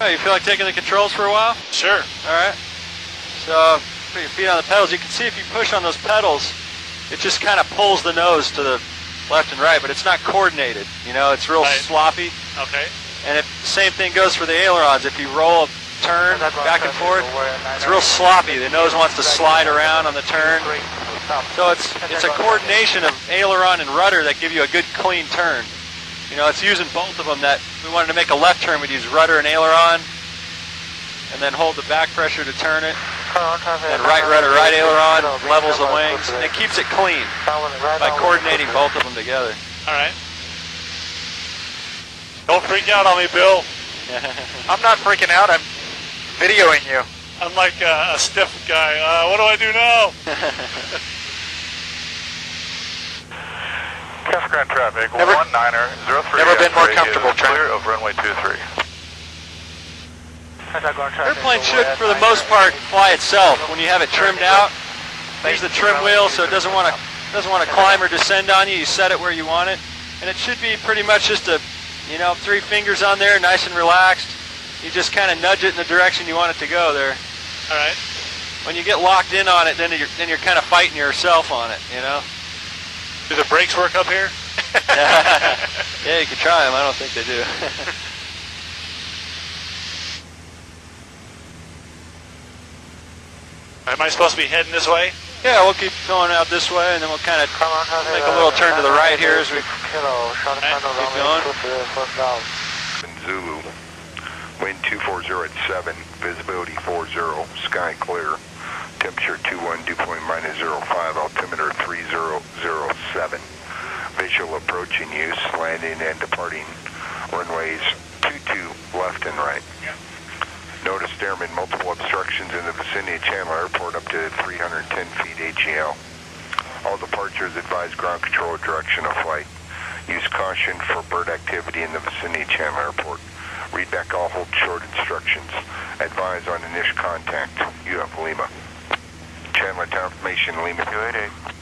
Oh, you feel like taking the controls for a while? Sure. All right. So put your feet on the pedals. You can see if you push on those pedals, it just kind of pulls the nose to the left and right, but it's not coordinated. You know, it's real Right. sloppy. Okay. And if the same thing goes for the ailerons. If you roll a turn back and forth, it's real sloppy. The nose wants to slide around on the turn. So it's it's a coordination of aileron and rudder that give you a good clean turn. You know, it's using both of them that we wanted to make a left turn, we'd use rudder and aileron, and then hold the back pressure to turn it. And right rudder, right aileron levels the wings, and it keeps it clean by coordinating both of them together. All right. Don't freak out on me, Bill. I'm not freaking out. I'm videoing you. I'm like uh, a stiff guy. Uh, what do I do now? Casa Grande traffic, Never- 19er, 03. never been more comfortable, Clear of runway 23. Airplane should, for the most part, fly itself. When you have it trimmed out, use the trim wheel so it doesn't want to doesn't want to climb or descend on you. You set it where you want it, and it should be pretty much just a, you know, three fingers on there, nice and relaxed. You just kind of nudge it in the direction you want it to go there. All right. When you get locked in on it, then you're then you're kind of fighting yourself on it, you know. Do the brakes work up here? yeah, you could try them. I don't think they do. Am I supposed to be heading this way? yeah, we'll keep going out this way, and then we'll kind of Make a little turn to the right here as we keep going. Zulu. Wind 240 at 7, visibility 40, sky clear. Temperature 21, dew point minus 05, altimeter 3007. Visual approach in use, landing and departing runways 22 left and right. Notice airmen multiple obstructions in the vicinity of Chandler Airport up to 310 feet AGL. All departures advise ground control direction of flight. Use caution for bird activity in the vicinity of Chandler Airport. Read back all hold short instructions. Advise on initial contact. You have Lima. Chandler Town Information, Lima 288.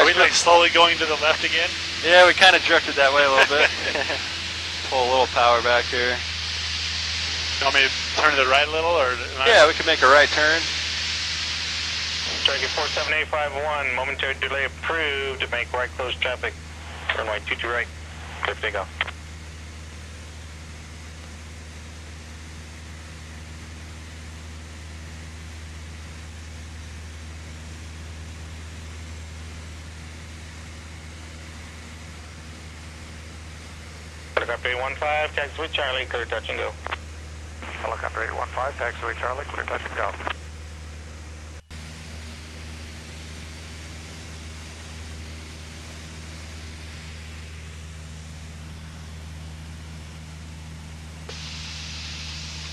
Are we like slowly going to the left again? Yeah, we kind of drifted that way a little bit. Pull a little power back here. You want me to turn to the right a little, or? am I- Yeah, we can make a right turn. Target 47851, momentary delay approved to make right close traffic. Runway 22 right, clear for takeoff. Helicopter 815, taxi with Charlie, clear touch and go. Helicopter 815, taxiway Charlie, clear touch and go.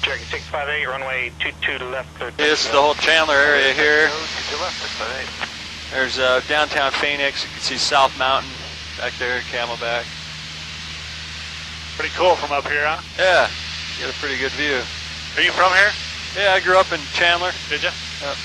Cherokee 658, runway 22 left, clear touch This is and the whole Chandler area here. To the left, 658. There's uh, downtown Phoenix. You can see South Mountain back there, Camelback. Pretty cool from up here, huh? Yeah, you get a pretty good view. Are you from here? Yeah, I grew up in Chandler. Did you? Yep.